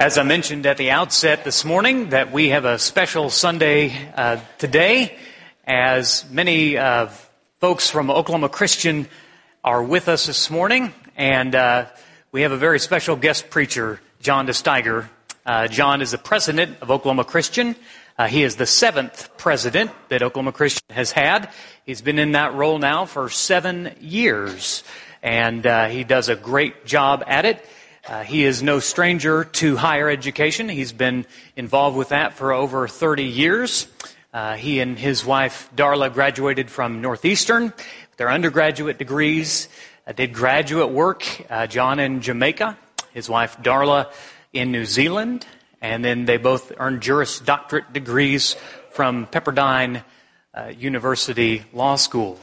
As I mentioned at the outset this morning, that we have a special Sunday uh, today, as many uh, folks from Oklahoma Christian are with us this morning, and uh, we have a very special guest preacher, John deSteiguer. Uh, John is the president of Oklahoma Christian. Uh, he is the seventh president that Oklahoma Christian has had. He's been in that role now for seven years, and uh, he does a great job at it. Uh, he is no stranger to higher education. He's been involved with that for over 30 years. Uh, he and his wife, Darla, graduated from Northeastern with their undergraduate degrees, uh, did graduate work, uh, John in Jamaica, his wife, Darla, in New Zealand, and then they both earned Juris Doctorate degrees from Pepperdine uh, University Law School.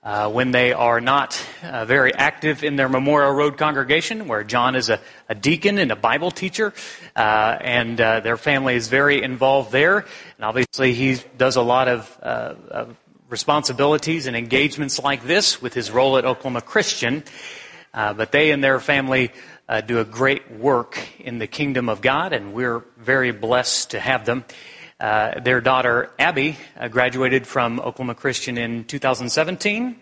Uh, when they are not uh, very active in their Memorial Road congregation, where John is a, a deacon and a Bible teacher, uh, and uh, their family is very involved there. And obviously, he does a lot of, uh, of responsibilities and engagements like this with his role at Oklahoma Christian. But they and their family do a great work in the kingdom of God, and we're very blessed to have them. Uh, their daughter, Abby, uh, graduated from Oklahoma Christian in 2017.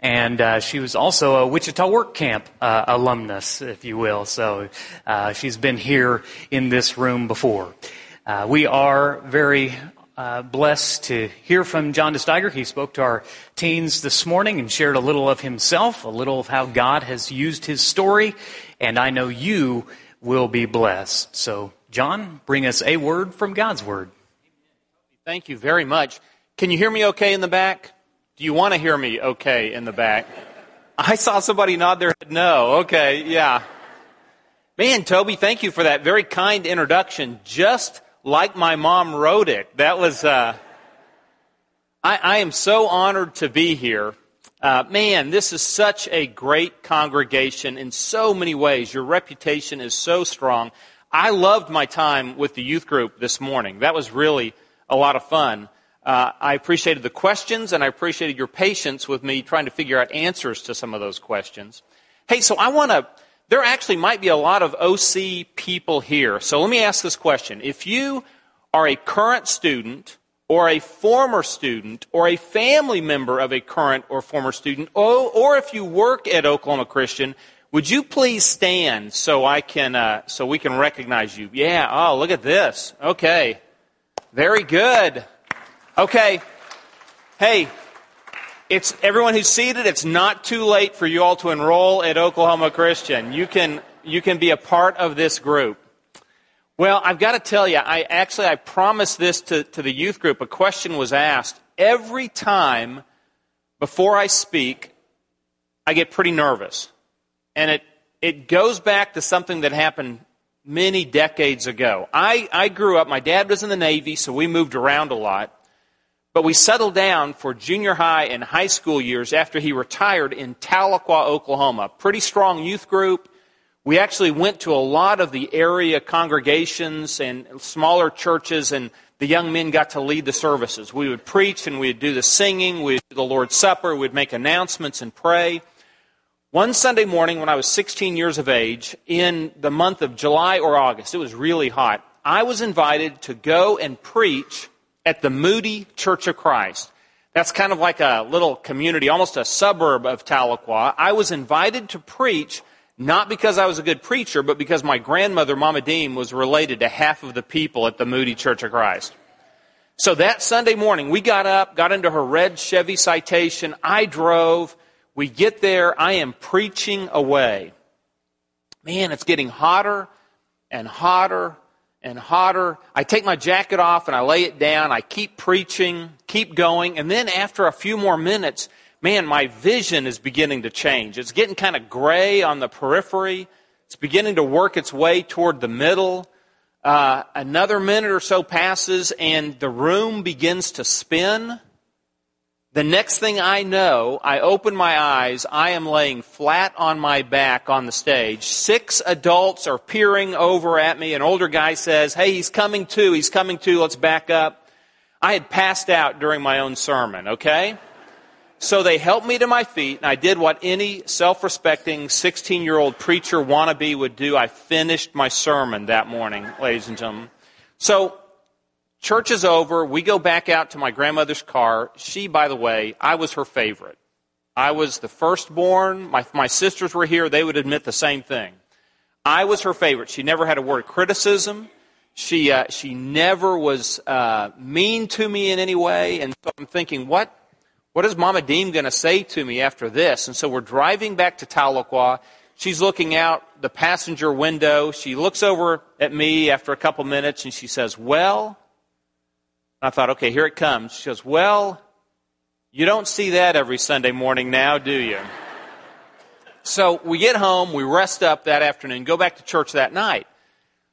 And uh, she was also a Wichita Work Camp uh, alumnus, if you will. So uh, she's been here in this room before. we are very blessed to hear from John deSteiguer. He spoke to our teens this morning and shared a little of himself, a little of how God has used his story. And I know you will be blessed. So, John, bring us a word from God's Word. Thank you very much. Can you hear me okay in the back? Do you want to hear me okay in the back? I saw somebody nod their head no. Okay, yeah. Man, Toby, thank you for that very kind introduction, just like my mom wrote it. That was, uh, I, I am so honored to be here. Uh, man, this is such a great congregation in so many ways. Your reputation is so strong. I loved my time with the youth group this morning. That was really a lot of fun. Uh, I appreciated the questions and I appreciated your patience with me trying to figure out answers to some of those questions. Hey, so I want to, there actually might be a lot of OC people here. So let me ask this question. If you are a current student or a former student or a family member of a current or former student, or, or if you work at Oklahoma Christian, would you please stand so I can, uh, so we can recognize you? Yeah. Oh, look at this. Okay. Very good. Okay. Hey, it's everyone who's seated, it's not too late for you all to enroll at Oklahoma Christian. You can you can be a part of this group. Well, I've got to tell you, I actually I promised this to, to the youth group. A question was asked. Every time before I speak, I get pretty nervous. And it it goes back to something that happened many decades ago. I, I grew up, my dad was in the Navy, so we moved around a lot. But we settled down for junior high and high school years after he retired in Tahlequah, Oklahoma. Pretty strong youth group. We actually went to a lot of the area congregations and smaller churches, and the young men got to lead the services. We would preach and we'd do the singing, we'd do the Lord's Supper, we'd make announcements and pray. One Sunday morning when I was 16 years of age, in the month of July or August, it was really hot, I was invited to go and preach at the Moody Church of Christ. That's kind of like a little community, almost a suburb of Tahlequah. I was invited to preach not because I was a good preacher, but because my grandmother, Mama Deem, was related to half of the people at the Moody Church of Christ. So that Sunday morning, we got up, got into her red Chevy Citation. I drove. We get there, I am preaching away. Man, it's getting hotter and hotter and hotter. I take my jacket off and I lay it down. I keep preaching, keep going. And then after a few more minutes, man, my vision is beginning to change. It's getting kind of gray on the periphery. It's beginning to work its way toward the middle. Uh, another minute or so passes and the room begins to spin. The next thing I know, I open my eyes, I am laying flat on my back on the stage. Six adults are peering over at me. An older guy says, Hey, he's coming too, he's coming too, let's back up. I had passed out during my own sermon, okay? So they helped me to my feet, and I did what any self respecting 16 year old preacher wannabe would do. I finished my sermon that morning, ladies and gentlemen. So, church is over. We go back out to my grandmother's car. She, by the way, I was her favorite. I was the firstborn. My, my sisters were here. They would admit the same thing. I was her favorite. She never had a word of criticism. She, uh, she never was uh, mean to me in any way. And so I'm thinking, what, what is Mama Deem going to say to me after this? And so we're driving back to Tahlequah. She's looking out the passenger window. She looks over at me after a couple minutes and she says, Well, I thought, okay, here it comes. She goes, Well, you don't see that every Sunday morning now, do you? so we get home, we rest up that afternoon, go back to church that night.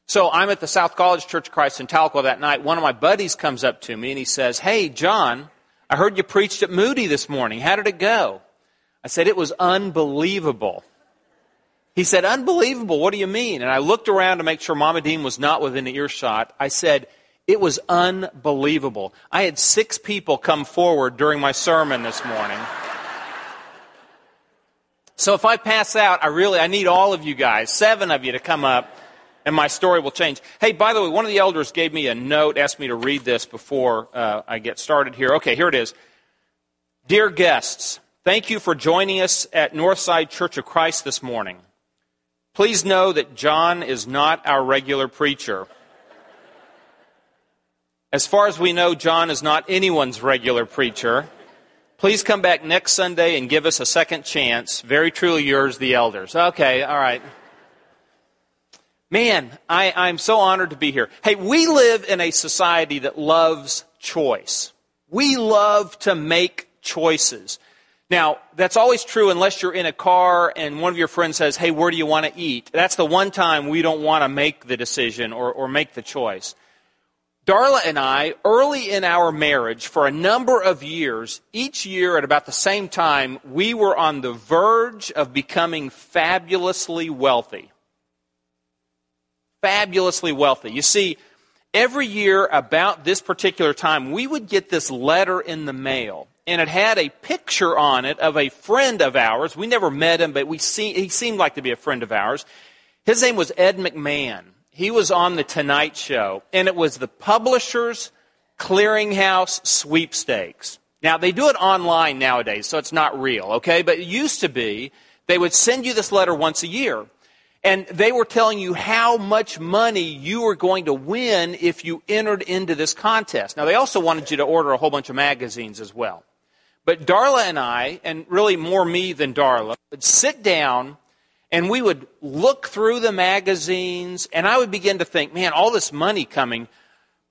So I'm at the South College Church of Christ in Tahlequah that night. One of my buddies comes up to me and he says, Hey, John, I heard you preached at Moody this morning. How did it go? I said, It was unbelievable. He said, Unbelievable? What do you mean? And I looked around to make sure Mama Dean was not within earshot. I said, It was unbelievable. I had six people come forward during my sermon this morning. So if I pass out, I really, I need all of you guys, seven of you to come up and my story will change. Hey, by the way, one of the elders gave me a note, asked me to read this before uh, I get started here. Okay, here it is. Dear guests, thank you for joining us at Northside Church of Christ this morning. Please know that John is not our regular preacher. As far as we know, John is not anyone's regular preacher. Please come back next Sunday and give us a second chance. Very truly yours, the elders. Okay, all right. Man, I, I'm so honored to be here. Hey, we live in a society that loves choice. We love to make choices. Now, that's always true unless you're in a car and one of your friends says, Hey, where do you want to eat? That's the one time we don't want to make the decision or, or make the choice. Darla and I, early in our marriage, for a number of years, each year at about the same time, we were on the verge of becoming fabulously wealthy fabulously wealthy. You see, every year about this particular time, we would get this letter in the mail. And it had a picture on it of a friend of ours. We never met him, but we see, he seemed like to be a friend of ours. His name was Ed McMahon. He was on The Tonight Show, and it was the Publishers Clearinghouse Sweepstakes. Now, they do it online nowadays, so it's not real, okay? But it used to be they would send you this letter once a year. And they were telling you how much money you were going to win if you entered into this contest. Now, they also wanted you to order a whole bunch of magazines as well. But Darla and I, and really more me than Darla, would sit down and we would look through the magazines and I would begin to think, man, all this money coming.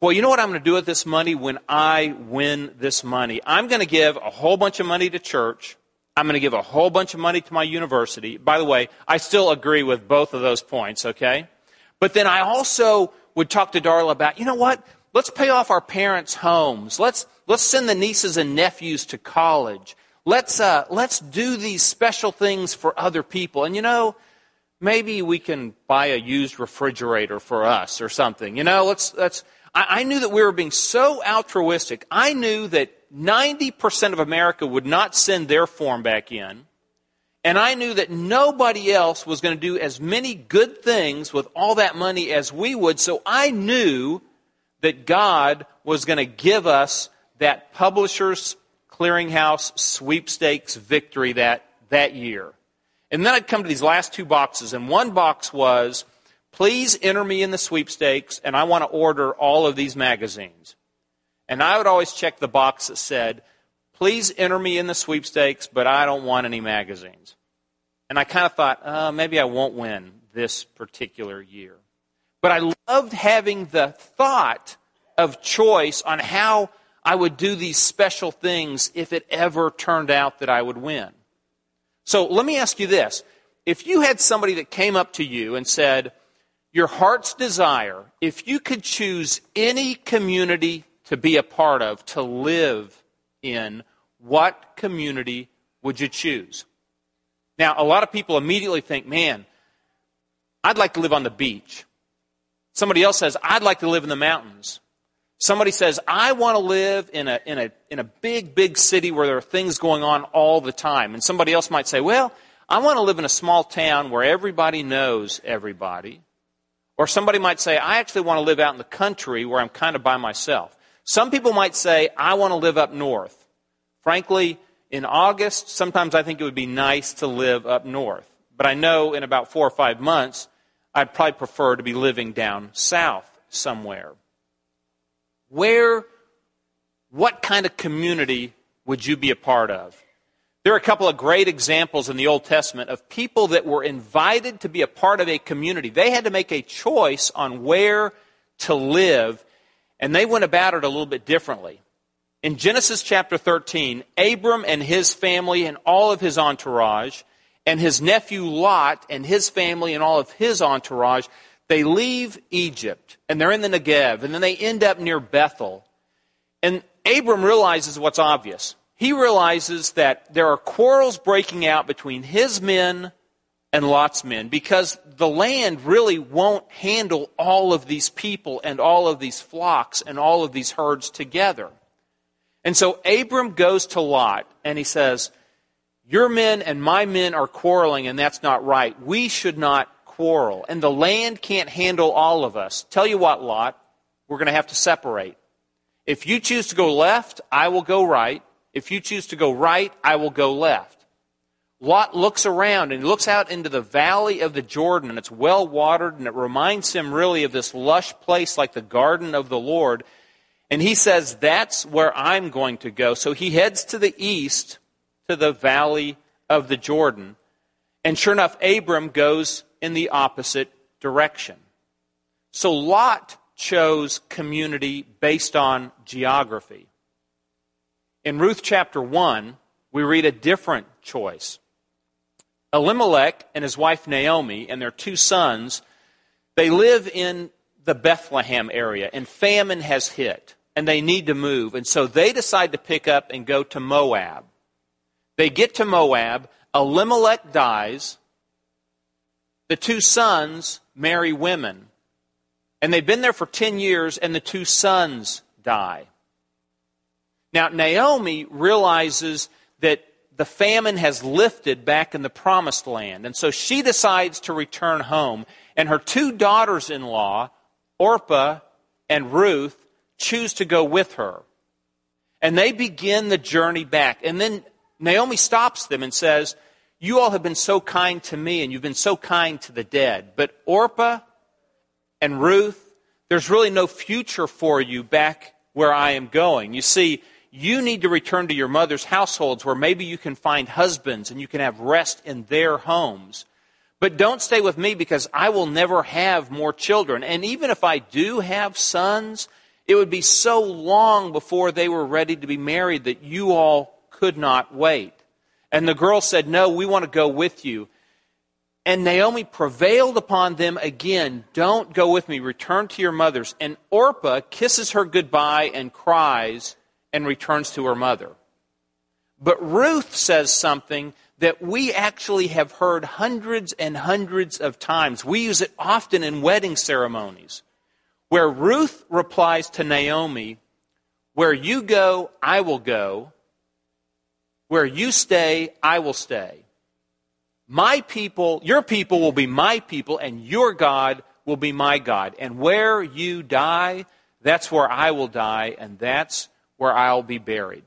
Well, you know what I'm going to do with this money when I win this money? I'm going to give a whole bunch of money to church. I'm going to give a whole bunch of money to my university. By the way, I still agree with both of those points, okay? But then I also would talk to Darla about, you know what? Let's pay off our parents' homes. Let's, let's send the nieces and nephews to college. Let's, uh, let's do these special things for other people. And you know, maybe we can buy a used refrigerator for us or something. You know, let's, let's, I, I knew that we were being so altruistic. I knew that 90% of America would not send their form back in. And I knew that nobody else was going to do as many good things with all that money as we would. So I knew that God was going to give us that publisher's clearinghouse sweepstakes victory that, that year. And then I'd come to these last two boxes, and one box was, please enter me in the sweepstakes, and I want to order all of these magazines. And I would always check the box that said, please enter me in the sweepstakes, but I don't want any magazines. And I kind of thought, uh, maybe I won't win this particular year. But I loved having the thought of choice on how I would do these special things if it ever turned out that I would win. So let me ask you this. If you had somebody that came up to you and said, Your heart's desire, if you could choose any community to be a part of, to live in, what community would you choose? Now, a lot of people immediately think, man, I'd like to live on the beach. Somebody else says, I'd like to live in the mountains. Somebody says, I want to live in a, in, a, in a big, big city where there are things going on all the time. And somebody else might say, Well, I want to live in a small town where everybody knows everybody. Or somebody might say, I actually want to live out in the country where I'm kind of by myself. Some people might say, I want to live up north. Frankly, in August, sometimes I think it would be nice to live up north. But I know in about four or five months, I'd probably prefer to be living down south somewhere. Where, what kind of community would you be a part of? There are a couple of great examples in the Old Testament of people that were invited to be a part of a community. They had to make a choice on where to live, and they went about it a little bit differently. In Genesis chapter 13, Abram and his family and all of his entourage, and his nephew Lot and his family and all of his entourage, they leave Egypt and they're in the Negev and then they end up near Bethel. And Abram realizes what's obvious. He realizes that there are quarrels breaking out between his men and Lot's men because the land really won't handle all of these people and all of these flocks and all of these herds together. And so Abram goes to Lot and he says, Your men and my men are quarreling, and that's not right. We should not quarrel, and the land can't handle all of us. Tell you what, Lot, we're going to have to separate. If you choose to go left, I will go right. If you choose to go right, I will go left. Lot looks around and he looks out into the valley of the Jordan, and it's well watered, and it reminds him really of this lush place like the garden of the Lord. And he says, That's where I'm going to go. So he heads to the east to the valley of the Jordan. And sure enough, Abram goes in the opposite direction. So Lot chose community based on geography. In Ruth chapter 1, we read a different choice. Elimelech and his wife Naomi and their two sons, they live in the Bethlehem area, and famine has hit, and they need to move. And so they decide to pick up and go to Moab. They get to Moab, Elimelech dies, the two sons marry women. And they've been there for 10 years, and the two sons die. Now, Naomi realizes that the famine has lifted back in the promised land. And so she decides to return home. And her two daughters in law, Orpah and Ruth, choose to go with her. And they begin the journey back. And then Naomi stops them and says, you all have been so kind to me and you've been so kind to the dead. But Orpah and Ruth, there's really no future for you back where I am going. You see, you need to return to your mother's households where maybe you can find husbands and you can have rest in their homes. But don't stay with me because I will never have more children. And even if I do have sons, it would be so long before they were ready to be married that you all could not wait. And the girl said, No, we want to go with you. And Naomi prevailed upon them again, Don't go with me, return to your mothers. And Orpah kisses her goodbye and cries and returns to her mother. But Ruth says something that we actually have heard hundreds and hundreds of times. We use it often in wedding ceremonies, where Ruth replies to Naomi, Where you go, I will go where you stay, I will stay. My people, your people will be my people, and your God will be my God. And where you die, that's where I will die, and that's where I'll be buried.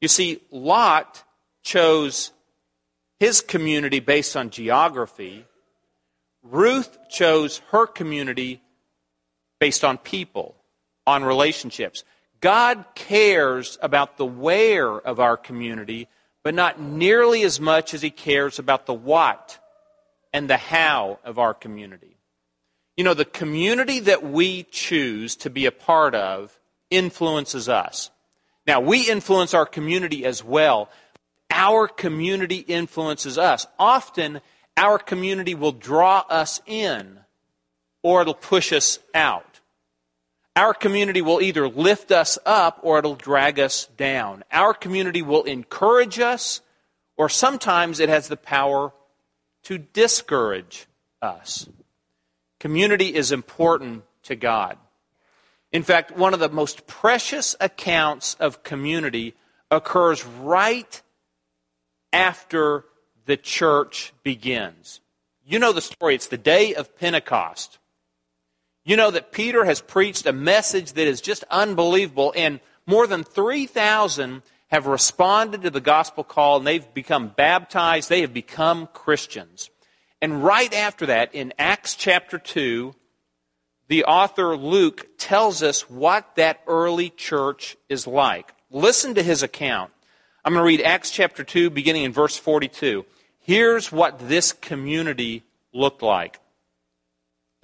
You see, Lot chose his community based on geography. Ruth chose her community based on people, on relationships. God cares about the where of our community, but not nearly as much as He cares about the what and the how of our community. You know, the community that we choose to be a part of influences us. Now, we influence our community as well. Our community influences us. Often, our community will draw us in or it'll push us out. Our community will either lift us up or it'll drag us down. Our community will encourage us, or sometimes it has the power to discourage us. Community is important to God. In fact, one of the most precious accounts of community occurs right after the church begins. You know the story. It's the day of Pentecost. You know that Peter has preached a message that is just unbelievable, and more than 3,000 have responded to the gospel call and they've become baptized. They have become Christians. And right after that, in Acts chapter 2, the author Luke tells us what that early church is like. Listen to his account. I'm going to read Acts chapter 2, beginning in verse 42. Here's what this community looked like.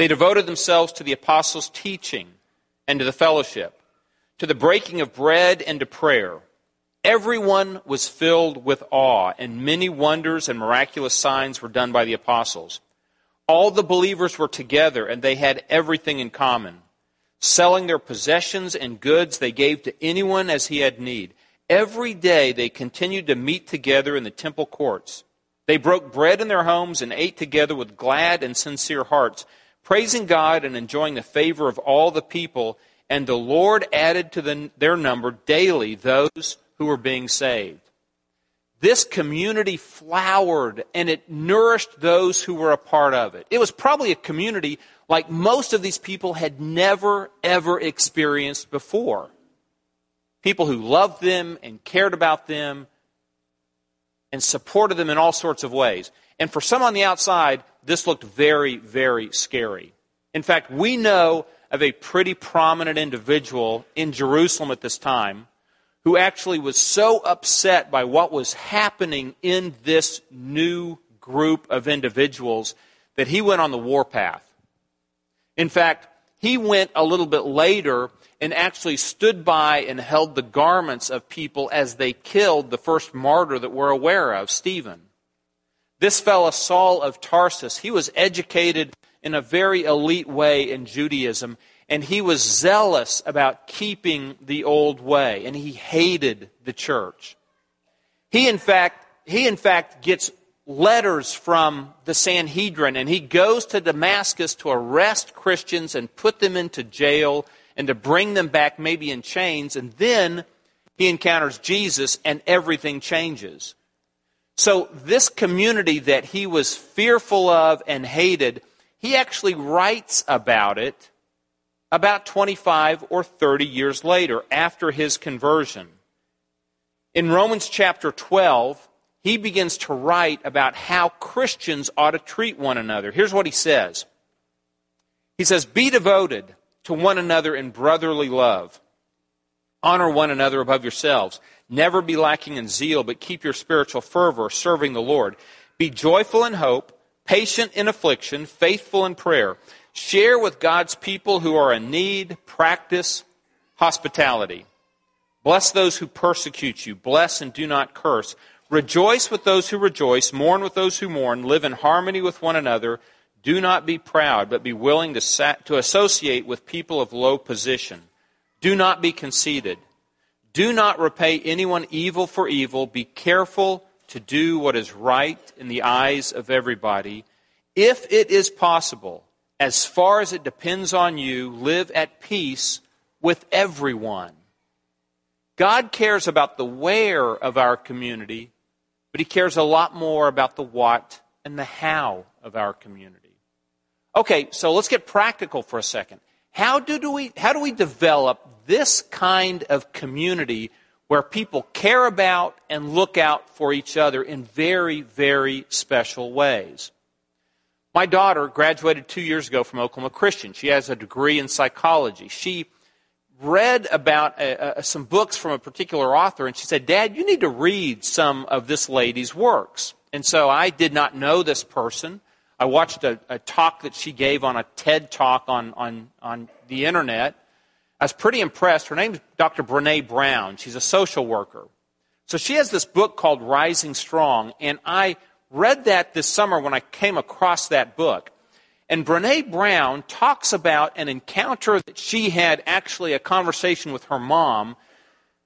They devoted themselves to the apostles' teaching and to the fellowship, to the breaking of bread and to prayer. Everyone was filled with awe, and many wonders and miraculous signs were done by the apostles. All the believers were together, and they had everything in common. Selling their possessions and goods, they gave to anyone as he had need. Every day they continued to meet together in the temple courts. They broke bread in their homes and ate together with glad and sincere hearts, praising God and enjoying the favor of all the people. And the Lord added to the, their number daily those who were being saved this community flowered and it nourished those who were a part of it. It was probably a community like most of these people had never, ever experienced before. People who loved them and cared about them and supported them in all sorts of ways. And for some on the outside, this looked very, very scary. In fact, we know of a pretty prominent individual in Jerusalem at this time who actually was so upset by what was happening in this new group of individuals that he went on the warpath. In fact, he went a little bit later and actually stood by and held the garments of people as they killed the first martyr that we're aware of, Stephen. This fellow, Saul of Tarsus, he was educated in a very elite way in Judaism, and he was zealous about keeping the old way, and he hated the church. He, in fact, he in fact gets letters from the Sanhedrin, and he goes to Damascus to arrest Christians and put them into jail and to bring them back, maybe in chains, and then he encounters Jesus, and everything changes. So, this community that he was fearful of and hated, he actually writes about it about 25 or 30 years later, after his conversion. In Romans chapter 12, he begins to write about how Christians ought to treat one another. Here's what he says He says, Be devoted to one another in brotherly love. Honor one another above yourselves. Never be lacking in zeal, but keep your spiritual fervor serving the Lord. Be joyful in hope, patient in affliction, faithful in prayer. Share with God's people who are in need. Practice hospitality. Bless those who persecute you. Bless and do not curse. Rejoice with those who rejoice. Mourn with those who mourn. Live in harmony with one another. Do not be proud, but be willing to, sat, to associate with people of low position. Do not be conceited. Do not repay anyone evil for evil. Be careful to do what is right in the eyes of everybody. If it is possible, as far as it depends on you, live at peace with everyone. God cares about the where of our community, but He cares a lot more about the what and the how of our community. Okay, so let's get practical for a second. How do, we, how do we develop this kind of community where people care about and look out for each other in very, very special ways? My daughter graduated two years ago from Oklahoma Christian. She has a degree in psychology. She read about a, a, some books from a particular author, and she said, Dad, you need to read some of this lady's works. And so I did not know this person. I watched a, a talk that she gave on a TED talk on, on, on the internet. I was pretty impressed. Her name is Dr. Brene Brown. She's a social worker. So she has this book called Rising Strong, and I read that this summer when I came across that book. And Brene Brown talks about an encounter that she had, actually a conversation with her mom,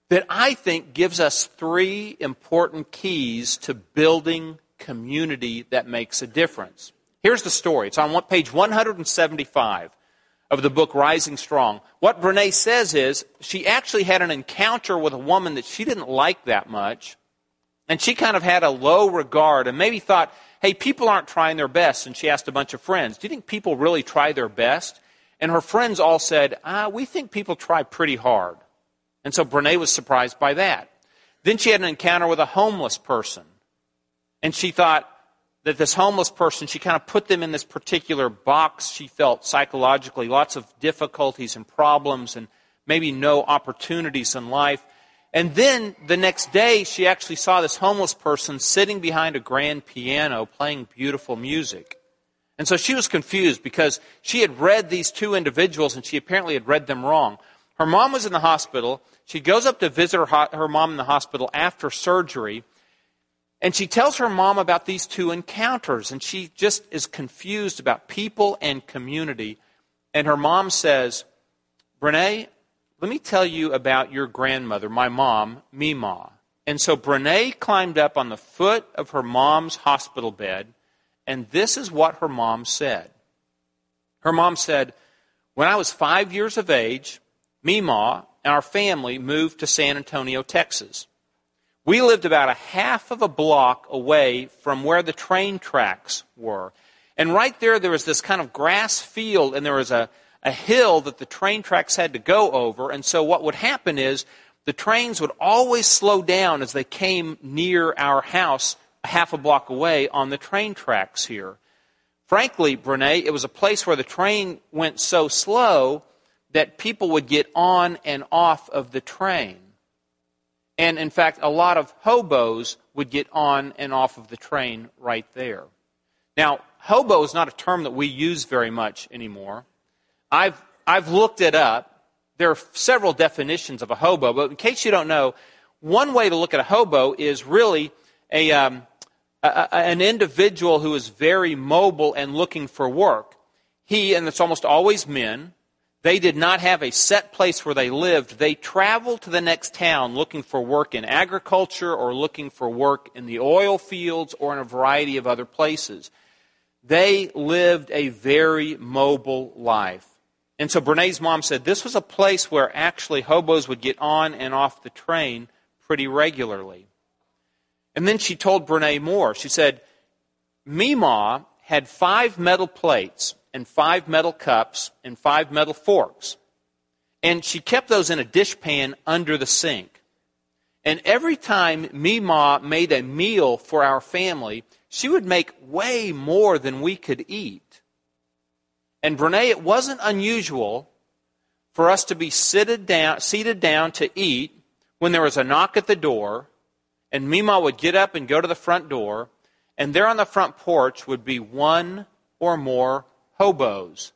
that I think gives us three important keys to building community that makes a difference. Here's the story. It's on page 175 of the book Rising Strong. What Brene says is she actually had an encounter with a woman that she didn't like that much, and she kind of had a low regard and maybe thought, hey, people aren't trying their best. And she asked a bunch of friends, do you think people really try their best? And her friends all said, ah, we think people try pretty hard. And so Brene was surprised by that. Then she had an encounter with a homeless person. And she thought that this homeless person, she kind of put them in this particular box she felt psychologically, lots of difficulties and problems and maybe no opportunities in life. And then the next day, she actually saw this homeless person sitting behind a grand piano playing beautiful music. And so she was confused because she had read these two individuals and she apparently had read them wrong. Her mom was in the hospital. She goes up to visit her, her mom in the hospital after surgery. And she tells her mom about these two encounters. And she just is confused about people and community. And her mom says, Brene, let me tell you about your grandmother, my mom, Mima. And so Brene climbed up on the foot of her mom's hospital bed and this is what her mom said. Her mom said, When I was five years of age, Mima and our family moved to San Antonio, Texas. We lived about a half of a block away from where the train tracks were. And right there, there was this kind of grass field, and there was a, a hill that the train tracks had to go over. And so, what would happen is the trains would always slow down as they came near our house half a block away on the train tracks here. Frankly, Brene, it was a place where the train went so slow that people would get on and off of the train. And in fact, a lot of hobos would get on and off of the train right there. Now, hobo is not a term that we use very much anymore. I've, I've looked it up. There are several definitions of a hobo, but in case you don't know, one way to look at a hobo is really a, um, a, an individual who is very mobile and looking for work. He, and it's almost always men, they did not have a set place where they lived. They traveled to the next town looking for work in agriculture or looking for work in the oil fields or in a variety of other places. They lived a very mobile life. And so Brene's mom said this was a place where actually hobos would get on and off the train pretty regularly. And then she told Brene more. She said, Mima had five metal plates and five metal cups and five metal forks. And she kept those in a dishpan under the sink. And every time Mima made a meal for our family, she would make way more than we could eat. And Brene, it wasn't unusual for us to be seated down, seated down to eat when there was a knock at the door and Mima would get up and go to the front door, and there on the front porch would be one or more hobos.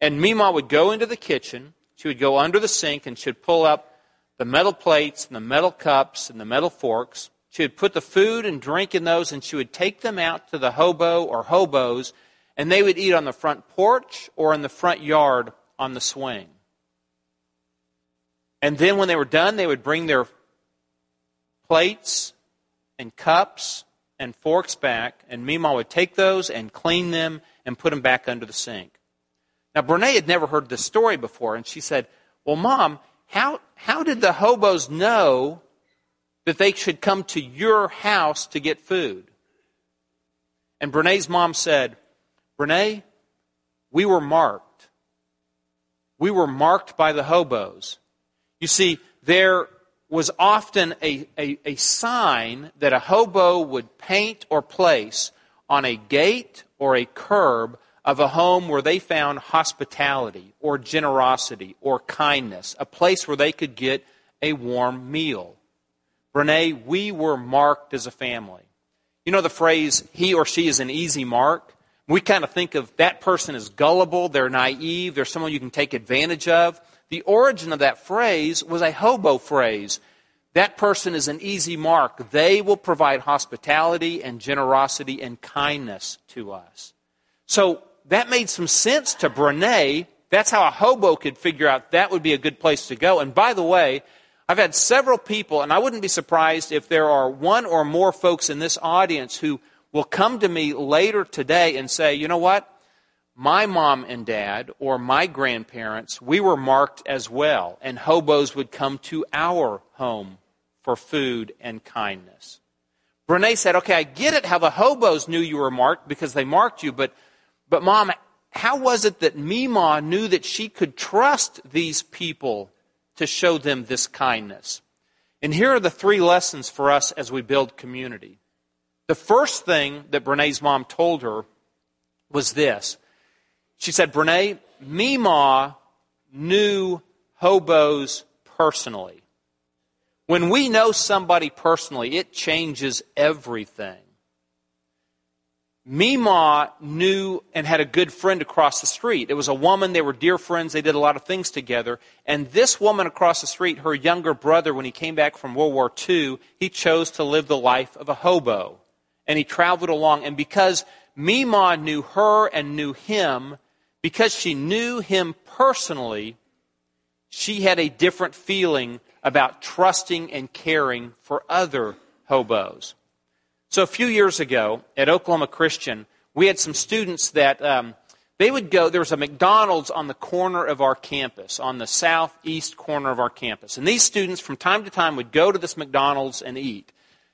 And Mima would go into the kitchen, she would go under the sink, and she'd pull up the metal plates and the metal cups and the metal forks. She would put the food and drink in those, and she would take them out to the hobo or hobos, and they would eat on the front porch or in the front yard on the swing. And then when they were done, they would bring their plates and cups and forks back, and Mima would take those and clean them and put them back under the sink. Now, Brene had never heard this story before, and she said, Well, Mom, how, how did the hobos know that they should come to your house to get food? And Brene's mom said, Brene, we were marked. We were marked by the hobos. You see, there was often a, a, a, sign that a hobo would paint or place on a gate or a curb of a home where they found hospitality or generosity or kindness, a place where they could get a warm meal. Brene, we were marked as a family. You know the phrase, he or she is an easy mark? We kind of think of that person as gullible, they're naive, they're someone you can take advantage of. The origin of that phrase was a hobo phrase. That person is an easy mark. They will provide hospitality and generosity and kindness to us. So that made some sense to Brene. That's how a hobo could figure out that would be a good place to go. And by the way, I've had several people, and I wouldn't be surprised if there are one or more folks in this audience who will come to me later today and say, you know what? My mom and dad or my grandparents, we were marked as well, and hobos would come to our home for food and kindness. Brene said, Okay, I get it how the hobos knew you were marked because they marked you, but, but mom, how was it that Mima knew that she could trust these people to show them this kindness? And here are the three lessons for us as we build community. The first thing that Brene's mom told her was this. She said, Brene, Mima knew hobos personally. When we know somebody personally, it changes everything. Mima knew and had a good friend across the street. It was a woman, they were dear friends, they did a lot of things together. And this woman across the street, her younger brother, when he came back from World War II, he chose to live the life of a hobo. And he traveled along. And because Mima knew her and knew him, because she knew him personally, she had a different feeling about trusting and caring for other hobos. So a few years ago at Oklahoma Christian, we had some students that um, they would go. There was a McDonald's on the corner of our campus, on the southeast corner of our campus, and these students from time to time would go to this McDonald's and eat.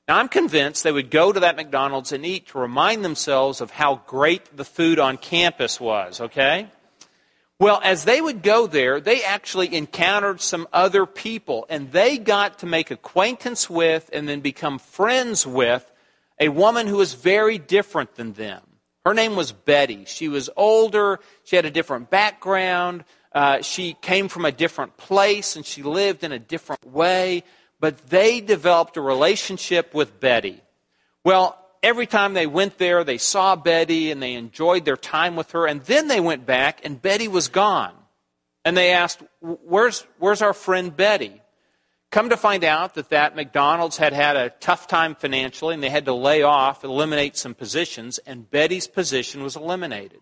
Now I'm convinced they would go to that McDonald's and eat to remind themselves of how great the food on campus was. Okay. Well, as they would go there, they actually encountered some other people, and they got to make acquaintance with and then become friends with a woman who was very different than them. Her name was Betty. She was older, she had a different background, uh, she came from a different place, and she lived in a different way, but they developed a relationship with Betty. Well, every time they went there, they saw Betty and they enjoyed their time with her, and then they went back and Betty was gone. And they asked, Where's, where's our friend Betty? Come to find out that that McDonald's had had a tough time financially and they had to lay off, eliminate some positions, and Betty's position was eliminated.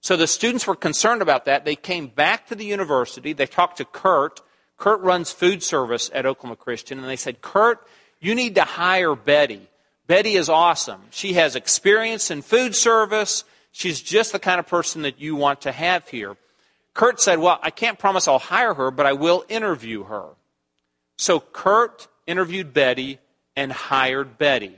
So the students were concerned about that. They came back to the university. They talked to Kurt. Kurt runs food service at Oklahoma Christian, and they said, Kurt, you need to hire Betty. Betty is awesome. She has experience in food service. She's just the kind of person that you want to have here. Kurt said, Well, I can't promise I'll hire her, but I will interview her. So Kurt interviewed Betty and hired Betty.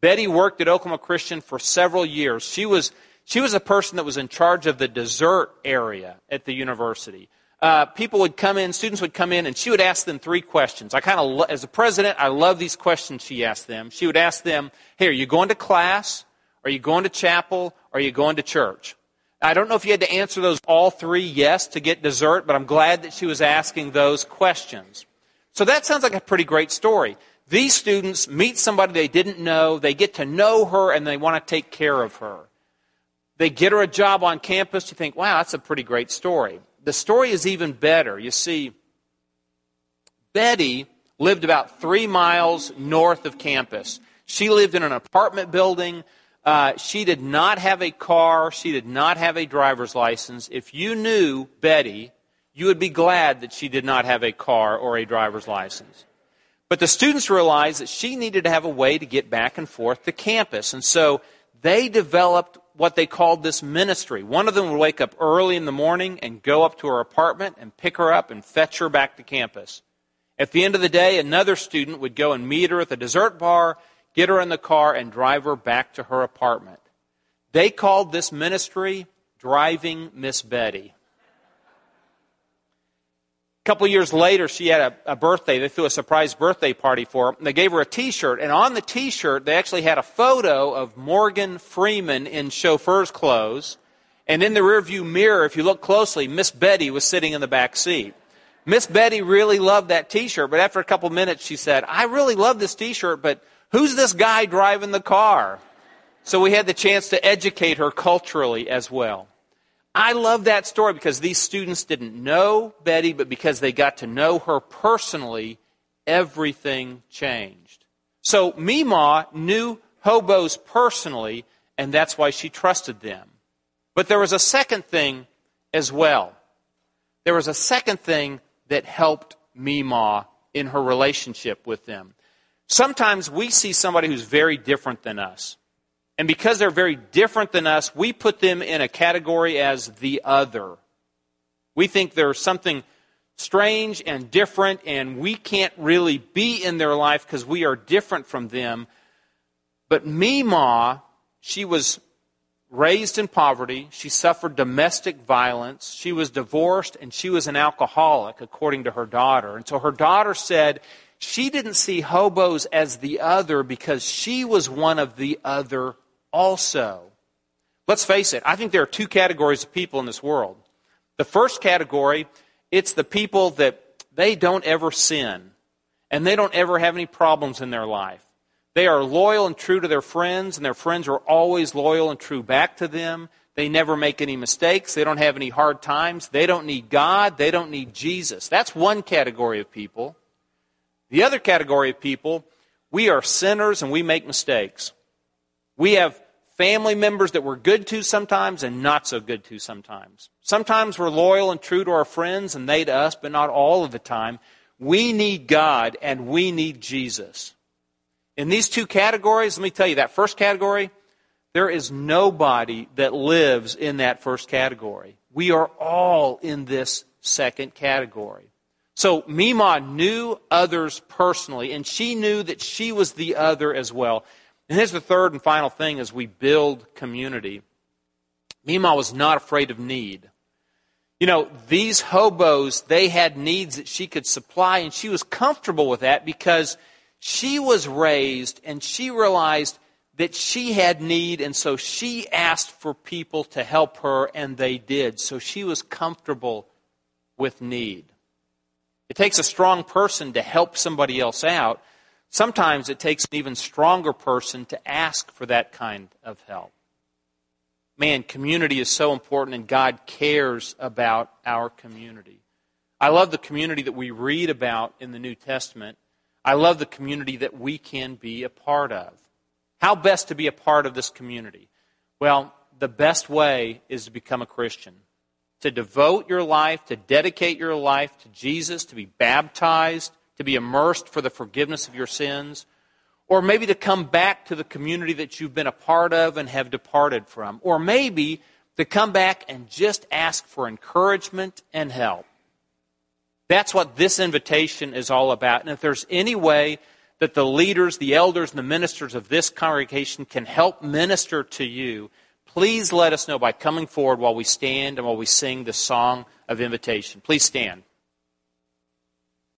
Betty worked at Oklahoma Christian for several years. She was, she was a person that was in charge of the dessert area at the university. Uh, people would come in, students would come in, and she would ask them three questions. I kind of, as a president, I love these questions she asked them. She would ask them, "Hey, are you going to class? Are you going to chapel? Are you going to church?" I don't know if you had to answer those all three yes to get dessert, but I'm glad that she was asking those questions. So that sounds like a pretty great story. These students meet somebody they didn't know, they get to know her, and they want to take care of her. They get her a job on campus. You think, wow, that's a pretty great story. The story is even better. You see, Betty lived about three miles north of campus. She lived in an apartment building. Uh, she did not have a car. She did not have a driver's license. If you knew Betty, you would be glad that she did not have a car or a driver's license. But the students realized that she needed to have a way to get back and forth to campus. And so they developed what they called this ministry. One of them would wake up early in the morning and go up to her apartment and pick her up and fetch her back to campus. At the end of the day, another student would go and meet her at the dessert bar, get her in the car, and drive her back to her apartment. They called this ministry Driving Miss Betty couple years later, she had a, a, birthday. They threw a surprise birthday party for her. And they gave her a T-shirt, and on the T-shirt, they actually had a photo of Morgan Freeman in chauffeur's clothes. And in the rearview mirror, if you look closely, Miss Betty was sitting in the back seat. Miss Betty really loved that T-shirt, but after a couple minutes, she said, "I really love this T-shirt, but who's this guy driving the car?" So we had the chance to educate her culturally as well. I love that story because these students didn't know Betty, but because they got to know her personally, everything changed. So Mima knew hobos personally, and that's why she trusted them. But there was a second thing as well. There was a second thing that helped Mima in her relationship with them. Sometimes we see somebody who's very different than us. And because they're very different than us, we put them in a category as the other. We think there's something strange and different, and we can't really be in their life because we are different from them. But Mima, she was raised in poverty. She suffered domestic violence. She was divorced, and she was an alcoholic, according to her daughter. And so her daughter said she didn't see hobos as the other because she was one of the other also. Let's face it, I think there are two categories of people in this world. The first category, it's the people that they don't ever sin and they don't ever have any problems in their life. They are loyal and true to their friends, and their friends are always loyal and true back to them. They never make any mistakes. They don't have any hard times. They don't need God. They don't need Jesus. That's one category of people. The other category of people, we are sinners and we make mistakes. We have family members that we're good to sometimes and not so good to sometimes. Sometimes we're loyal and true to our friends and they to us, but not all of the time. We need God and we need Jesus. In these two categories, let me tell you that first category, there is nobody that lives in that first category. We are all in this second category. So Mima knew others personally, and she knew that she was the other as well. And here's the third and final thing as we build community. Mima was not afraid of need. You know, these hobos, they had needs that she could supply, and she was comfortable with that because she was raised and she realized that she had need, and so she asked for people to help her, and they did. So she was comfortable with need. It takes a strong person to help somebody else out, Sometimes it takes an even stronger person to ask for that kind of help. Man, community is so important, and God cares about our community. I love the community that we read about in the New Testament. I love the community that we can be a part of. How best to be a part of this community? Well, the best way is to become a Christian. To devote your life, to dedicate your life to Jesus, to be baptized, to be immersed for the forgiveness of your sins, or maybe to come back to the community that you've been a part of and have departed from, or maybe to come back and just ask for encouragement and help. That's what this invitation is all about. And if there's any way that the leaders, the elders, and the ministers of this congregation can help minister to you, please let us know by coming forward while we stand and while we sing the song of invitation. Please stand.